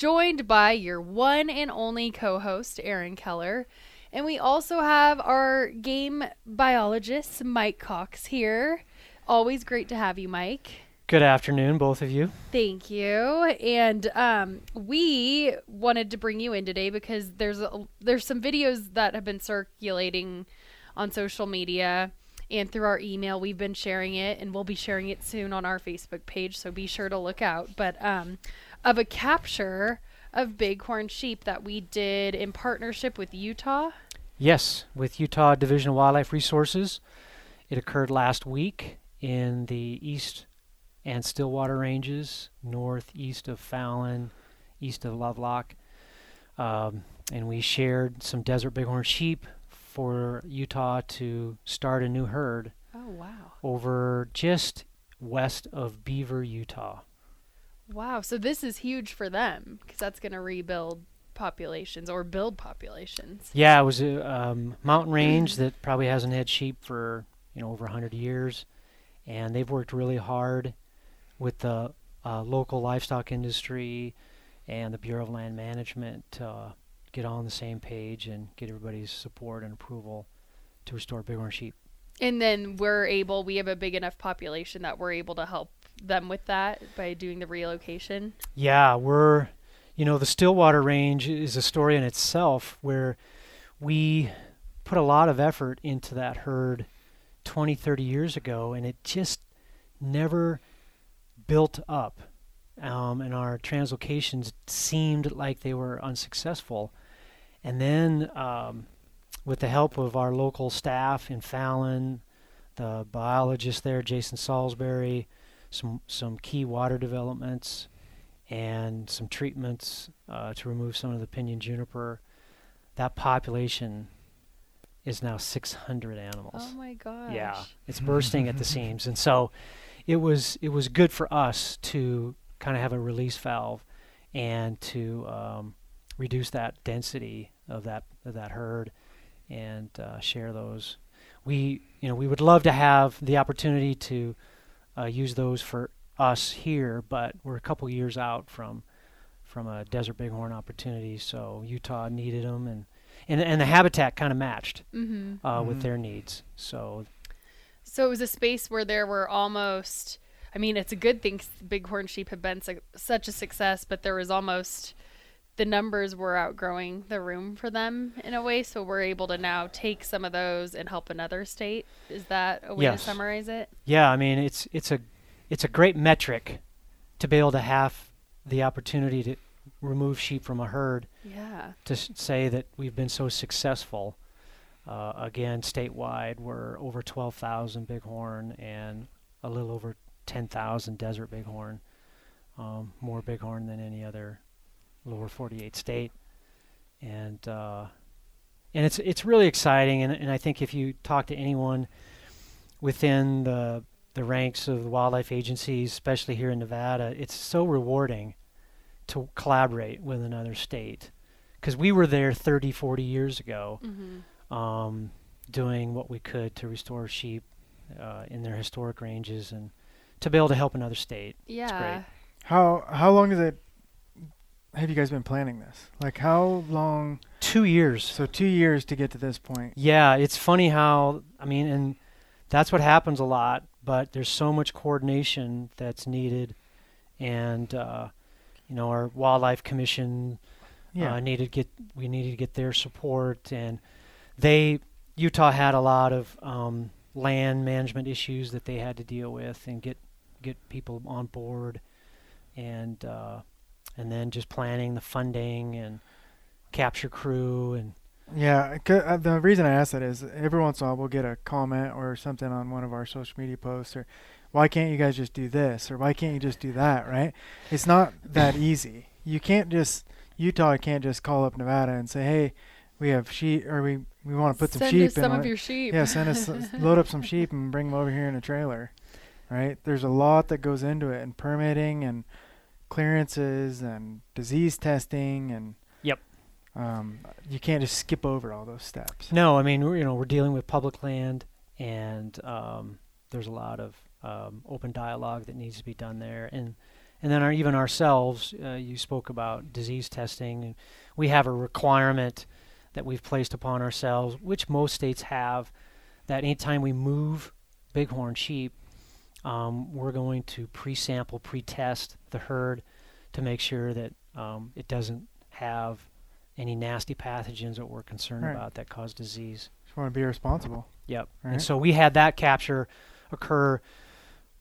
joined by your one and only co host, Aaron Keller. And we also have our game biologist, Mike Cox, here. Always great to have you, Mike. Good afternoon, both of you. Thank you. And um, we wanted to bring you in today because there's a, there's some videos that have been circulating on social media and through our email. We've been sharing it, and we'll be sharing it soon on our Facebook page. So be sure to look out. But um, of a capture of bighorn sheep that we did in partnership with Utah. Yes, with Utah Division of Wildlife Resources. It occurred last week in the east and Stillwater ranges, northeast of Fallon, east of Lovelock. Um, and we shared some desert bighorn sheep for Utah to start a new herd Oh wow! over just west of Beaver, Utah. Wow. So this is huge for them because that's going to rebuild populations or build populations. Yeah, it was a um, mountain range that probably hasn't had sheep for you know over 100 years, and they've worked really hard with the uh, local livestock industry and the Bureau of Land Management uh, get all on the same page and get everybody's support and approval to restore bighorn sheep. And then we're able, we have a big enough population that we're able to help them with that by doing the relocation. Yeah, we're, you know, the Stillwater Range is a story in itself where we put a lot of effort into that herd 20, 30 years ago, and it just never built up. Um, and our translocations seemed like they were unsuccessful. And then, um, with the help of our local staff in Fallon, the biologist there, Jason Salisbury, some some key water developments and some treatments uh, to remove some of the pinyon juniper. That population is now 600 animals. Oh my gosh. Yeah, it's bursting at the seams, and so it was it was good for us to kind of have a release valve and to um, reduce that density of that of that herd and uh, share those. We you know we would love to have the opportunity to uh, use those for us here, but we're a couple years out from from a desert bighorn opportunity. So Utah needed them, and and and the habitat kind of matched Mm-hmm. uh, with Mhm. their needs. So So it was a space where there were almost, I mean, it's a good thing bighorn sheep have been su- such a success, but there was almost, the numbers were outgrowing the room for them in a way. So we're able to now take some of those and help another state. Is that a way Yes. to summarize it? Yeah, I mean it's it's a it's a great metric to be able to have the opportunity to remove sheep from a herd Yeah. to s- say that we've been so successful. Uh, again, statewide, we're over 12,000 bighorn and a little over 10,000 desert bighorn. Um, more bighorn than any other lower 48 state, and uh, and it's it's really exciting. And, and I think if you talk to anyone within the the ranks of the wildlife agencies, especially here in Nevada, it's so rewarding to collaborate with another state because we were there 30, 40 years ago Mm-hmm. um, doing what we could to restore sheep uh, in their historic ranges and to be able to help another state. Yeah. How how long is it? Have you guys been planning this? Like how long? Two years. So two years to get to this point. Yeah, it's funny how I mean, and that's what happens a lot. But there's so much coordination that's needed, and uh, you know, our wildlife commission Yeah. uh, needed get we needed to get their support, and they Utah had a lot of um, land management issues that they had to deal with and get get people on board, and uh, and then just planning the funding and capture crew and Yeah, 'ca- uh, the reason I ask that is every once in a while we'll get a comment or something on one of our social media posts or why can't you guys just do this or why can't you just do that, right? It's not that easy. You can't just Utah can't just call up Nevada and say, "Hey, we have sheep, or we we want to put some sheep us in. some of it. your sheep. Yeah, send us load up some sheep and bring them over here in a trailer. Right? There's a lot that goes into it, and permitting and clearances and disease testing and. Yep. Um, you can't just skip over all those steps. No, I mean we're you know we're dealing with public land, and um, there's a lot of um, open dialogue that needs to be done there, and and then our, even ourselves. Uh, you spoke about disease testing. We have a requirement that we've placed upon ourselves, which most states have, that anytime we move bighorn sheep, um, we're going to pre-sample, pre-test the herd to make sure that um, it doesn't have any nasty pathogens that we're concerned Right. about that cause disease. Just want to be responsible. Yep. Right. And so we had that capture occur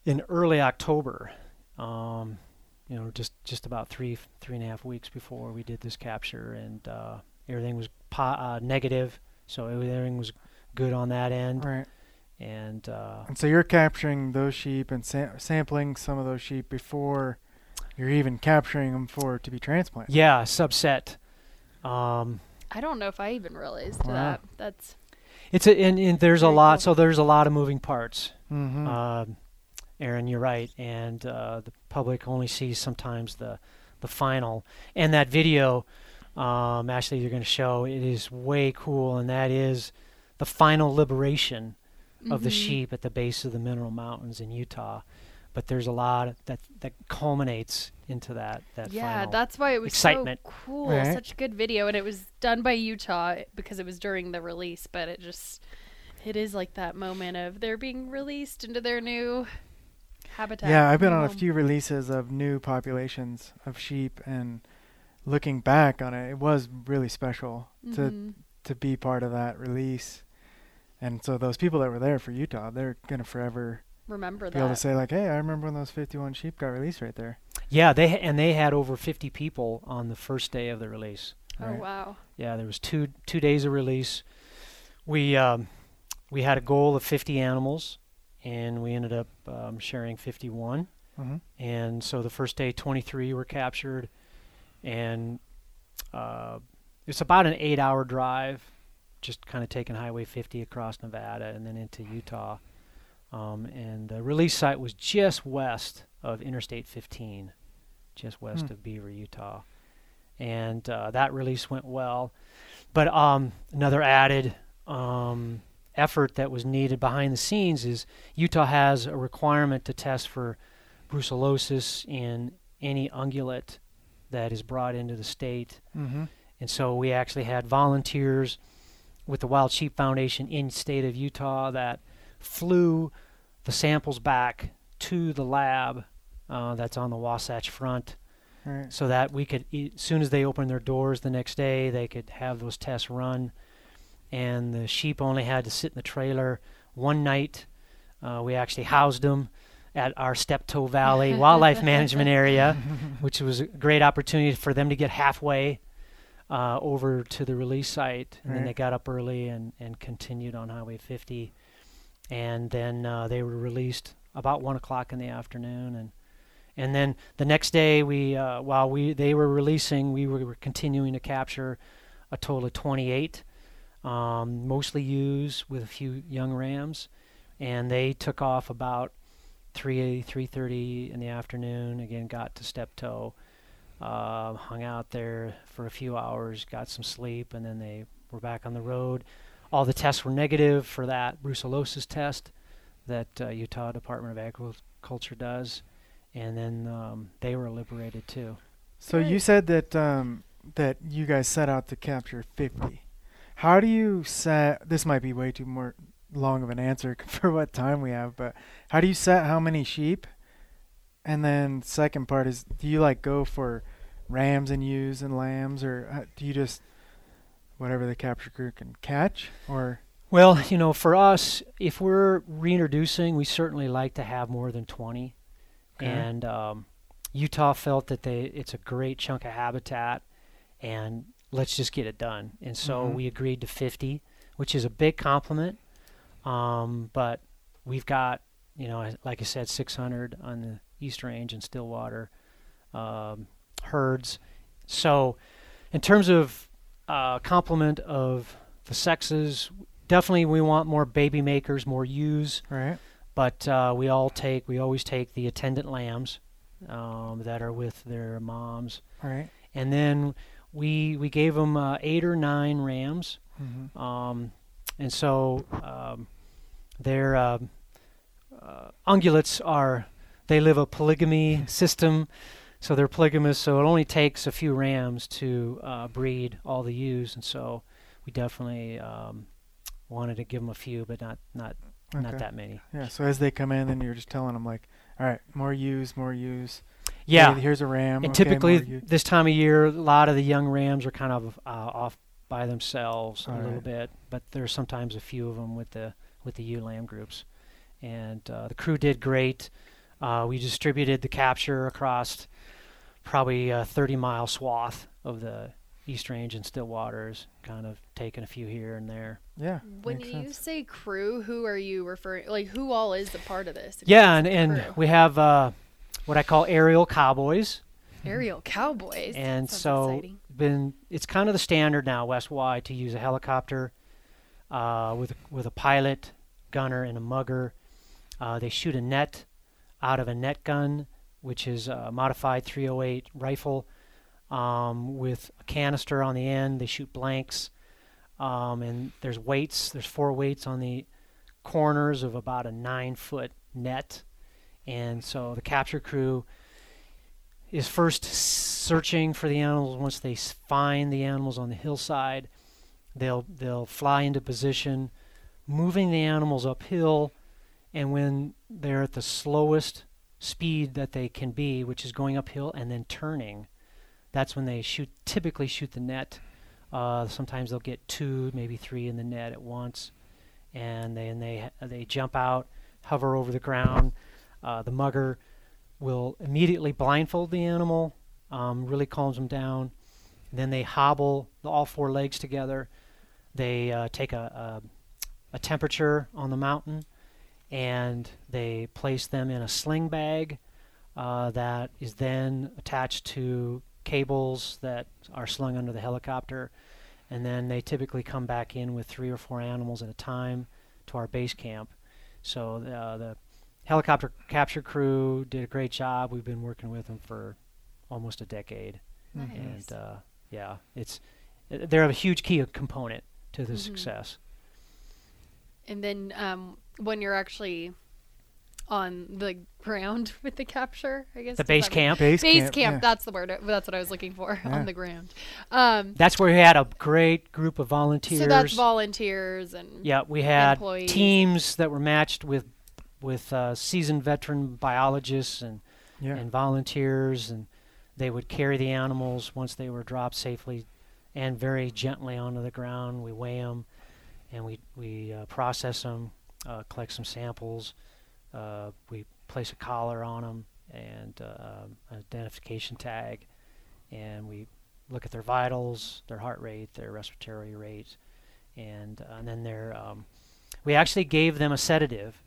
in early October. Um, you know, just just about three three and a half weeks before we did this capture, and uh, everything was po- uh, negative, so everything was good on that end. Right. And uh, And so you're capturing those sheep and sa- sampling some of those sheep before you're even capturing them for to be transplanted. yeah, subset. Um, I don't know if I even realized Wow. that. That's it's a, and, and there's a lot. cool. So there's a lot of moving parts. Mm-hmm. Um, Aaron, you're right, and uh, the public only sees sometimes the the final. And that video, um, actually, you're going to show it is way cool, and that is the final liberation of the Mhm. sheep at the base of the Mineral Mountains in Utah. But there's a lot that that culminates into that that yeah, final. that's why it was excitement. so cool. Right. Such a good video, and it was done by Utah because it was during the release. But it just, it is like that moment of they're being released into their new habitat. Yeah, I've been new on a few releases of new populations of sheep, and looking back on it, it was really special to Mhm. to be part of that release. And so those people that were there for Utah, they're gonna forever remember be able to say like, "Hey, I remember when those 51 sheep got released right there." yeah, they ha- and they had over 50 people on the first day of the release. oh Right. wow. Yeah, there was two two days of release. We um, we had a goal of 50 animals, and we ended up um, sharing 51. Mm-hmm. And so the first day, 23 were captured, and uh, it's about an eight-hour drive, just kind of taking Highway 50 across Nevada and then into Utah. Um, and the release site was just west of Interstate 15, just west Hmm. of Beaver, Utah. And uh, that release went well. But um, another added um, effort that was needed behind the scenes is Utah has a requirement to test for brucellosis in any ungulate that is brought into the state. Mm-hmm. And so we actually had volunteers with the Wild Sheep Foundation in state of Utah that flew the samples back to the lab uh, that's on the Wasatch Front Right. so that we could, as soon as they opened their doors the next day, they could have those tests run. And the sheep only had to sit in the trailer one night. Uh, we actually housed them at our Steptoe Valley Wildlife Management Area, which was a great opportunity for them to get halfway uh, over to the release site. And then they got up early and, and continued on Highway 50. And then uh, they were released about 1 o'clock in the afternoon. And and then the next day, we uh, while we they were releasing, we were, were continuing to capture a total of 28, um, mostly ewes with a few young rams, and they took off about 3 3:30 in the afternoon. Again, got to Steptoe, uh, hung out there for a few hours, got some sleep, and then they were back on the road. All the tests were negative for that brucellosis test that uh, Utah Department of Agriculture does and then um, they were liberated too. So you said that um, that you guys set out to capture 50. How do you set? This might be way too more long of an answer for what time we have, but how do you set how many sheep? And then second part is, do you like go for rams and ewes and lambs, or uh, do you just whatever the capture crew can catch, or Well, you know, for us, if we're reintroducing, we certainly like to have more than 20. Okay. And um, Utah felt that they it's a great chunk of habitat, and let's just get it done. And so Mhm. we agreed to 50, which is a big compliment. Um, but we've got, you know, like I said, 600 on the East Range and Stillwater um, herds. So, in terms of uh, complement of the sexes. Definitely, we want more baby makers, more ewes, Right. but uh, we all take, we always take the attendant lambs um, that are with their moms, Right. and then we we gave them uh, eight or nine rams, hmm um, and so um, their uh, uh, ungulates are they live a polygamy system, so they're polygamous. So it only takes a few rams to uh, breed all the ewes, and so we definitely um, wanted to give them a few, but not not Okay. not that many. Yeah. So as they come in, then you're just telling them like, all right, more ewes, more ewes. Yeah, Hey, here's a ram. and okay, typically this time of year, a lot of the young rams are kind of uh, off by themselves a All little right. bit, but there's sometimes a few of them with the with the ewe lamb groups, and uh, the crew did great. Uh, we distributed the capture across probably a 30 mile swath of the East Range and Stillwaters, kind of taking a few here and there. Yeah. When makes you sense. say crew, who are you referring? Like, who all is a part of this? Yeah, and, and crew. we have uh, what I call aerial cowboys. Aerial cowboys. and so exciting. been it's kind of the standard now west wide to use a helicopter uh, with a, with a pilot gunner and a mugger uh, they shoot a net out of a net gun which is a modified 308 rifle um, with a canister on the end they shoot blanks um, and there's weights there's four weights on the corners of about a nine foot net and so the capture crew is first searching for the animals. Once they find the animals on the hillside, they'll they'll fly into position, moving the animals uphill, and when they're at the slowest speed that they can be, which is going uphill and then turning, that's when they shoot. Typically, shoot the net. Uh, sometimes they'll get two, maybe three in the net at once, and then they they jump out, hover over the ground. Uh, the mugger will immediately blindfold the animal, um, really calms them down. Then they hobble the, all four legs together. They uh, take a, a, a temperature on the mountain and they place them in a sling bag uh, that is then attached to cables that are slung under the helicopter. And then they typically come back in with three or four animals at a time to our base camp. So uh, the helicopter capture crew did a great job. We've been working with them for almost a decade, Nice. and uh, yeah, it's they're a huge key component to the Mhm. success. And then um, when you're actually on the ground with the capture, I guess The base camp. Base, Base camp. camp. yeah. That's the word. That's what I was looking for Yeah. on the ground. Um, That's where we had a great group of volunteers. so that's volunteers and yeah, we had employees. teams that were matched with with uh, seasoned veteran biologists and Yeah. and volunteers, and they would carry the animals once they were dropped safely and very gently onto the ground. We weigh them, and we we uh, process them, uh, collect some samples. Uh, we place a collar on them and uh, an identification tag, and we look at their vitals, their heart rate, their respiratory rate, and, uh, and then their. Um, we actually gave them a sedative.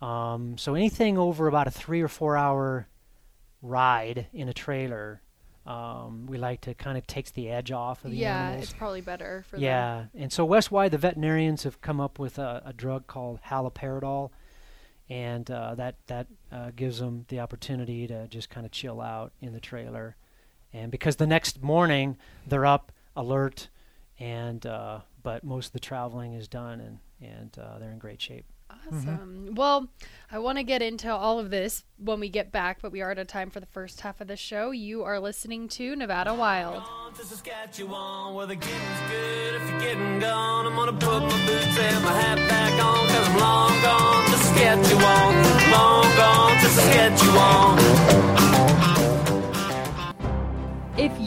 Um, so anything over about a three or four hour ride in a trailer, um, we like to kind of takes the edge off of the yeah, animals. it's probably better for them. Yeah, and so West Wide, the veterinarians have come up with a, a drug called haloperidol, and uh, that that uh, gives them the opportunity to just kind of chill out in the trailer, and because the next morning they're up, alert, and uh, but most of the traveling is done, and and uh, they're in great shape. Mm-hmm. Awesome. Well, I want to get into all of this when we get back, but we are out of time for the first half of the show. You are listening to Nevada Wild.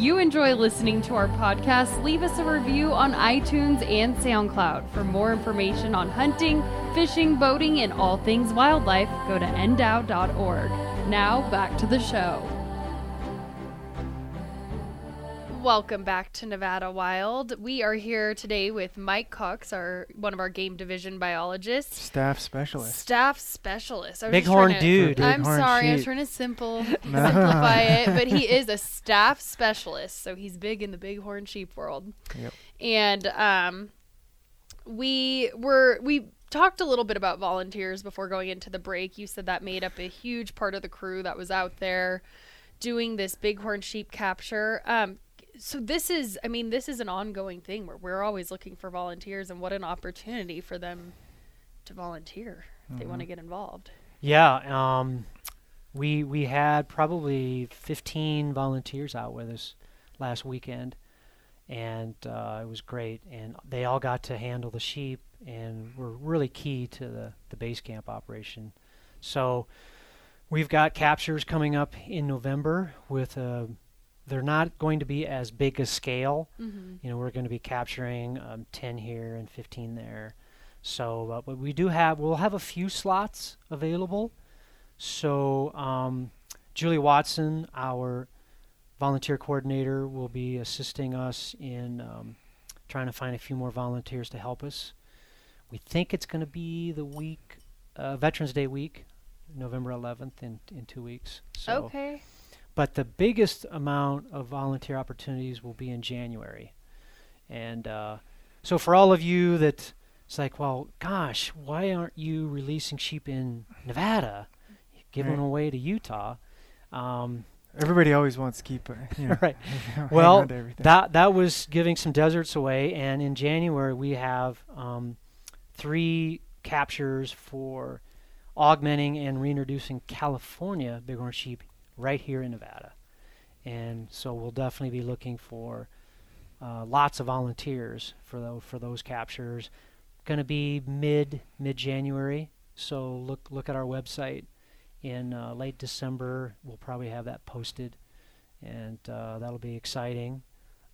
You enjoy listening to our podcast, leave us a review on iTunes and SoundCloud. For more information on hunting, fishing, boating, and all things wildlife, go to ndow.org. Now, back to the show. Welcome back to Nevada Wild. We are here today with Mike Cox, our one of our game division biologists, Staff specialist. staff specialist. I was just Bighorn trying to- dude. I'm Bighorn sorry, I was sheep. trying to simple simplify it, but he is a staff specialist, so he's big in the bighorn sheep world. Yep. And um, we were we talked a little bit about volunteers before going into the break. You said that made up a huge part of the crew that was out there doing this bighorn sheep capture. Um, so this is, I mean, this is an ongoing thing where we're always looking for volunteers, and what an opportunity for them to volunteer if they want to get involved. Yeah, um, we we had probably 15 volunteers out with us last weekend, and uh, it was great. And they all got to handle the sheep, and were really key to the the base camp operation. So we've got captures coming up in November with a. They're not going to be as big a scale. Mm-hmm. You know, we're going to be capturing um, 10 here and 15 there. So, uh, but we do have, we'll have a few slots available. So, um, Julie Watson, our volunteer coordinator, will be assisting us in um, trying to find a few more volunteers to help us. We think it's going to be the week, uh, Veterans Day week, November 11th, in, in two weeks. So, Okay. But the biggest amount of volunteer opportunities will be in January. And uh, so for all of you that it's like, well, gosh, why aren't you releasing sheep in Nevada, giving Right. them away to Utah? Um, Everybody always wants to keep, uh, you know, right. Well, on to everything. That that was giving some deserts away, and in January we have um, three captures for augmenting and reintroducing California bighorn sheep right here in Nevada, and so we'll definitely be looking for uh, lots of volunteers for those for those captures. Going to be mid mid January, so look look at our website in uh, late December. We'll probably have that posted, and uh, that'll be exciting.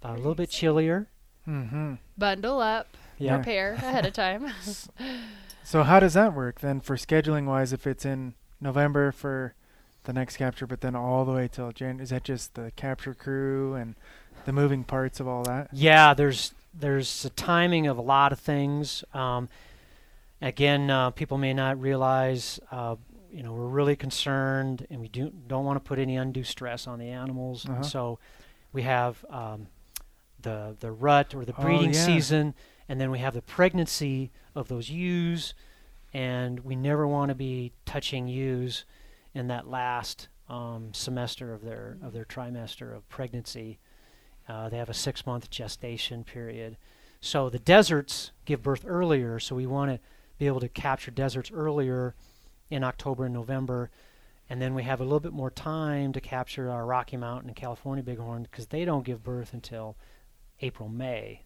Uh, a little bit chillier. mm-hmm. Bundle up, Yeah. prepare ahead of time. So how does that work then for scheduling wise? If it's in November for the next capture, but then all the way till Jan, is that just the capture crew and the moving parts of all that? Yeah, there's there's a timing of a lot of things. Um, again, uh, people may not realize, uh, you know, we're really concerned, and we do don't want to put any undue stress on the animals. Uh-huh. And so, we have um, the the rut or the Oh, breeding yeah. season, and then we have the pregnancy of those ewes, and we never want to be touching ewes in that last um, semester of their of their trimester of pregnancy. Uh, they have a six month gestation period. So the deserts give birth earlier, so we want to be able to capture deserts earlier in October and November. And then we have a little bit more time to capture our Rocky Mountain and California bighorn because they don't give birth until April, May.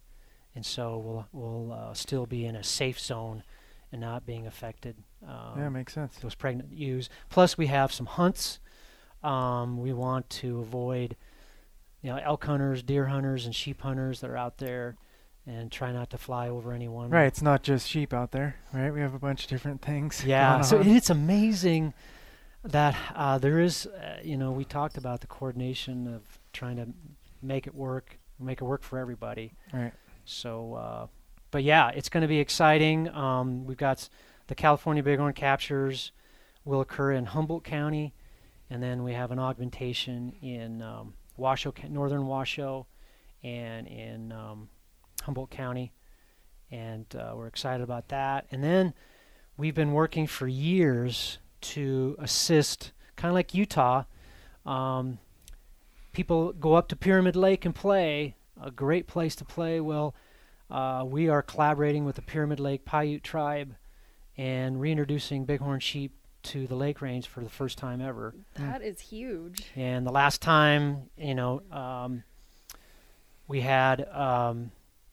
And so we'll, we'll uh, still be in a safe zone and not being affected. Um, yeah, makes sense. those pregnant ewes. Plus, we have some hunts. Um, we want to avoid, you know, elk hunters, deer hunters, and sheep hunters that are out there, and try not to fly over anyone. Right, it's not just sheep out there, right? We have a bunch of different things. Yeah. So it's amazing that uh, there is, uh, you know, we talked about the coordination of trying to make it work, make it work for everybody. right. So, uh, but yeah, it's going to be exciting. Um, we've got s- the California Bighorn captures will occur in Humboldt County, and then we have an augmentation in um, Washoe, northern Washoe, and in um, Humboldt County, and uh, we're excited about that. And then we've been working for years to assist, kind of like Utah. Um, people go up to Pyramid Lake and play. A great place to play. Well, uh, we are collaborating with the Pyramid Lake Paiute tribe and reintroducing bighorn sheep to the lake range for the first time ever. that is huge. And the last time, you know, um, we had um,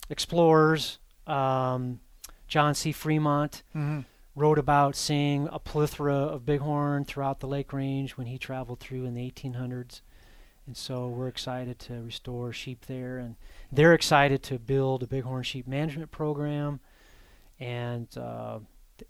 explorers. Um, John C. Fremont Mm-hmm. wrote about seeing a plethora of bighorn throughout the lake range when he traveled through in the 1800s. And so we're excited to restore sheep there, and they're excited to build a bighorn sheep management program. And uh,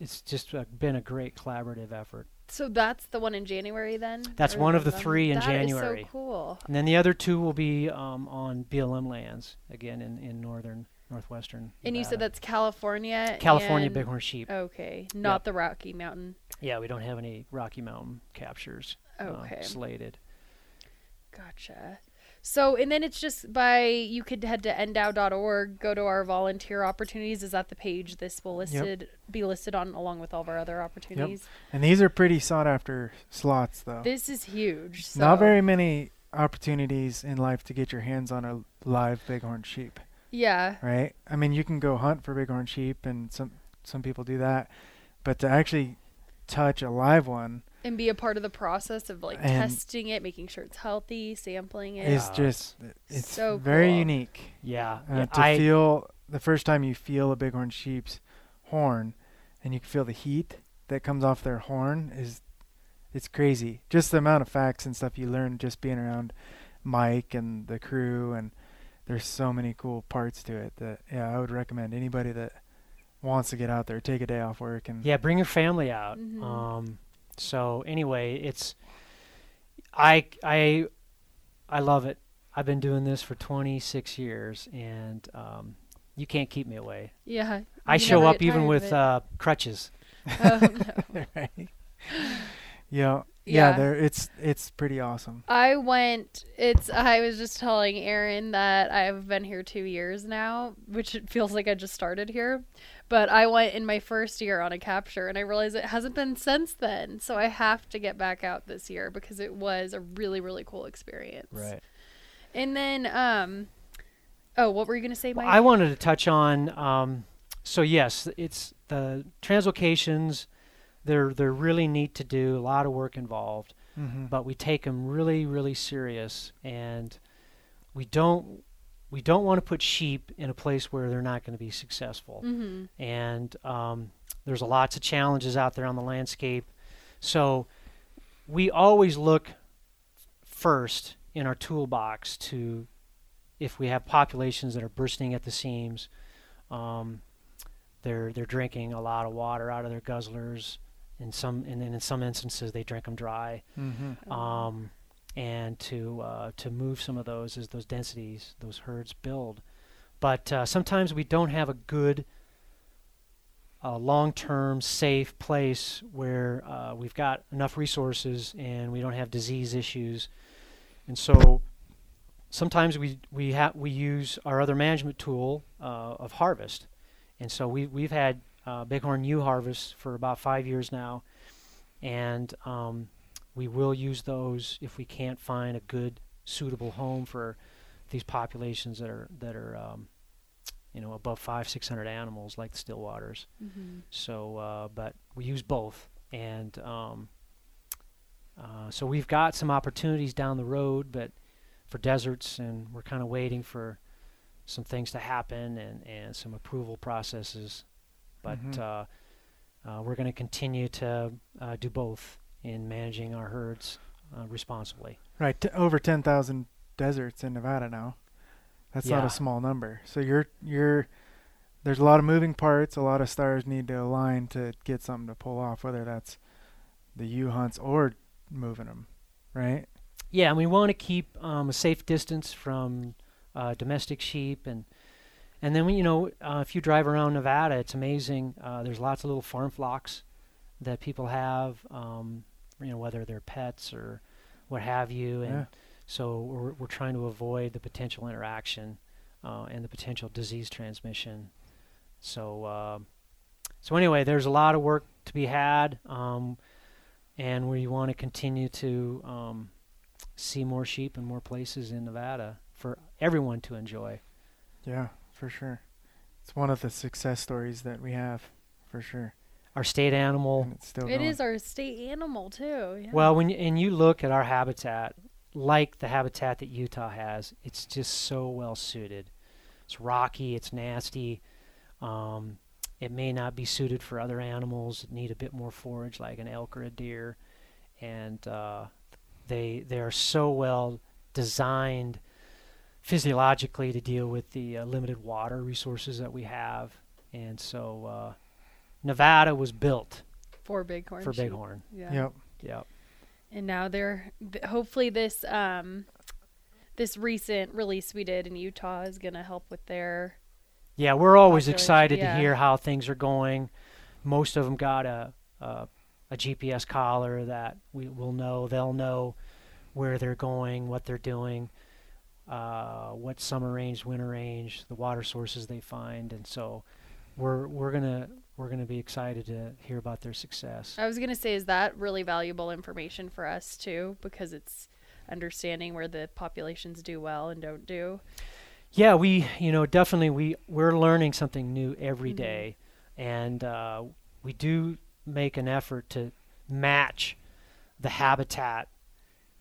it's just uh, been a great collaborative effort. So that's the one in January then. That's one of the one- three in That is January. so cool. And then the other two will be um, on BLM lands again in, in northern northwestern. And you said that's California. California bighorn sheep. Okay, not Yep. the Rocky Mountain. Yeah, we don't have any Rocky Mountain captures uh, Okay, slated. gotcha. So, and then it's just by you could head to ndow.org, go to our volunteer opportunities. Is that the page this will listed be listed on along with all of our other opportunities? And these are pretty sought after slots, though. This is huge. So. Not very many opportunities in life to get your hands on a live bighorn sheep, Yeah. right? I mean, you can go hunt for bighorn sheep, and some some people do that, but to actually touch a live one and be a part of the process of like And- testing it, making sure it's healthy, sampling it. it. is just it's so very cool. unique. Yeah, Uh, yeah, to I, feel the first time you feel a bighorn sheep's horn, and you can feel the heat that comes off their horn is it's crazy. Just the amount of facts and stuff you learn just being around Mike and the crew, and there's so many cool parts to it that yeah, I would recommend anybody that wants to get out there, take a day off work, and yeah, bring your family out. Mhm. Um, so anyway, it's I I I love it. I've been doing this for 26 years, and um, you can't keep me away. yeah. I show up even with uh, crutches. Oh, no. right. Yeah, yeah, Yeah. there it's it's pretty awesome. I went. It's. I was just telling Aaron that I've been here two years now, which it feels like I just started here. But I went in my first year on a capture, and I realized it hasn't been since then. So I have to get back out this year because it was a really, really cool experience. Right. And then, um, oh, what were you gonna say, Mike? Well, I wanted to touch on. Um, so yes, it's the translocations. They're they're really neat to do. A lot of work involved, Mm-hmm. but we take them really really serious, and we don't we don't want to put sheep in a place where they're not going to be successful. mm-hmm. And um, there's lots of challenges out there on the landscape. So we always look first in our toolbox to if we have populations that are bursting at the seams, um, they're they're drinking a lot of water out of their guzzlers. In some and then in some instances they drink them dry. Mm-hmm. Um, and to uh, to move some of those as those densities, those herds build. But uh, sometimes we don't have a good, uh, long-term, safe place where uh, we've got enough resources and we don't have disease issues, and so sometimes we we have we use our other management tool uh, of harvest, and so we we've had uh, bighorn ewe harvest for about five years now, and um, we will use those if we can't find a good suitable home for these populations that are that are um, you know above five six hundred animals like the Stillwaters. Mm-hmm. So, uh, but we use both, and um, uh, so we've got some opportunities down the road, but for deserts, and we're kind of waiting for some things to happen and and some approval processes. But Mhm. uh, uh, we're going to continue to uh, do both in managing our herds uh, responsibly. Right, t- over ten thousand deserts in Nevada now. That's not a small number. So you're you're there's a lot of moving parts. A lot of stars need to align to get something to pull off. Whether that's the ewe hunts or moving them, right? Yeah, and we want to keep um, a safe distance from uh, domestic sheep, and and then you know, uh, if you drive around Nevada, it's amazing. Uh, there's lots of little farm flocks that people have, um, you know, whether they're pets or what have you, and Yeah. so we're we're trying to avoid the potential interaction uh, and the potential disease transmission. So uh, so anyway, there's a lot of work to be had, um, and we want to continue to. Um, see more sheep in more places in Nevada for everyone to enjoy. Yeah, for sure. It's one of the success stories that we have, for sure. Our state animal. And it's still It going. is our state animal too. Yeah. Well, when y- and you look at our habitat, like the habitat that Utah has, it's just so well suited. It's rocky, it's nasty. Um, it may not be suited for other animals that need a bit more forage, like an elk or a deer, and uh, they they are so well designed physiologically to deal with the uh, limited water resources that we have, and so uh, Nevada was built for bighorn. for sheep. bighorn. Yeah. Yep. Yep. And now they're hopefully this um this recent release we did in Utah is gonna help with their Yeah, we're always Population, excited yeah. to hear how things are going. Most of them got a a, a GPS collar that we will know. They'll know where they're going, what they're doing, uh, what summer range, winter range, the water sources they find, and so we're we're gonna we're gonna be excited to hear about their success. I was gonna say, is that really valuable information for us too? Because it's understanding where the populations do well and don't do. Yeah, we you know definitely we we're learning something new every Mhm. day, and uh, we do make an effort to match the habitat,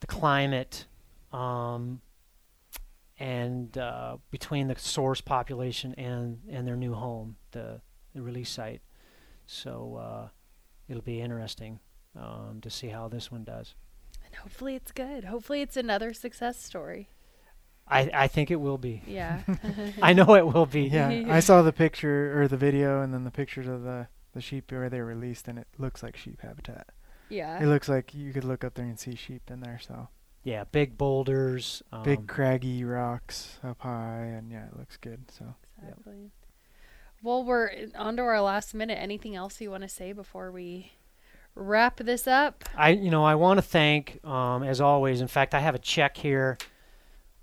the climate, um, and uh, between the source population and and their new home, the the release site. So uh, it'll be interesting um, to see how this one does. And hopefully it's good. Hopefully it's another success story. I I think it will be. Yeah. I know it will be. Yeah, I saw the picture or the video, and then the pictures of the the sheep where they were released, and it looks like sheep habitat. yeah. It looks like you could look up there and see sheep in there. So Yeah, big boulders. Um, big craggy rocks up high, and yeah, it looks good. So Exactly. Well, we're on to our last minute. Anything else you want to say before we wrap this up? I, you know, I want to thank, um, as always. In fact, I have a check here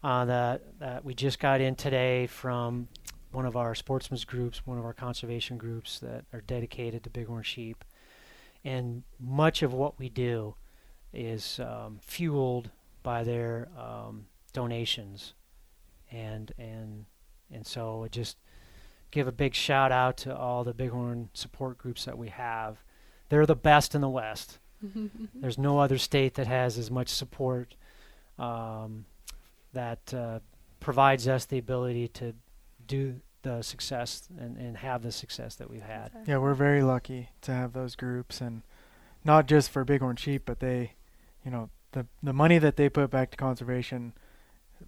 uh, that that we just got in today from one of our sportsmen's groups, one of our conservation groups that are dedicated to bighorn sheep, and much of what we do is um, fueled by their um, donations, and and and so just give a big shout out to all the bighorn support groups that we have. They're the best in the West. There's no other state that has as much support um, that uh, provides us the ability to do the success and, and have the success that we've had. yeah, we're very lucky to have those groups, and not just for bighorn sheep, but they, you know, the the money that they put back to conservation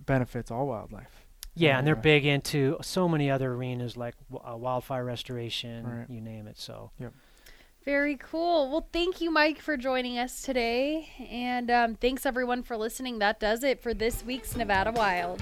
benefits all wildlife. Yeah, and they're big into so many other arenas like w- uh, wildfire restoration, Right. you name it. So Yep. Very cool. Well, thank you, Mike, for joining us today. And um, thanks, everyone, for listening. That does it for this week's Nevada Wild.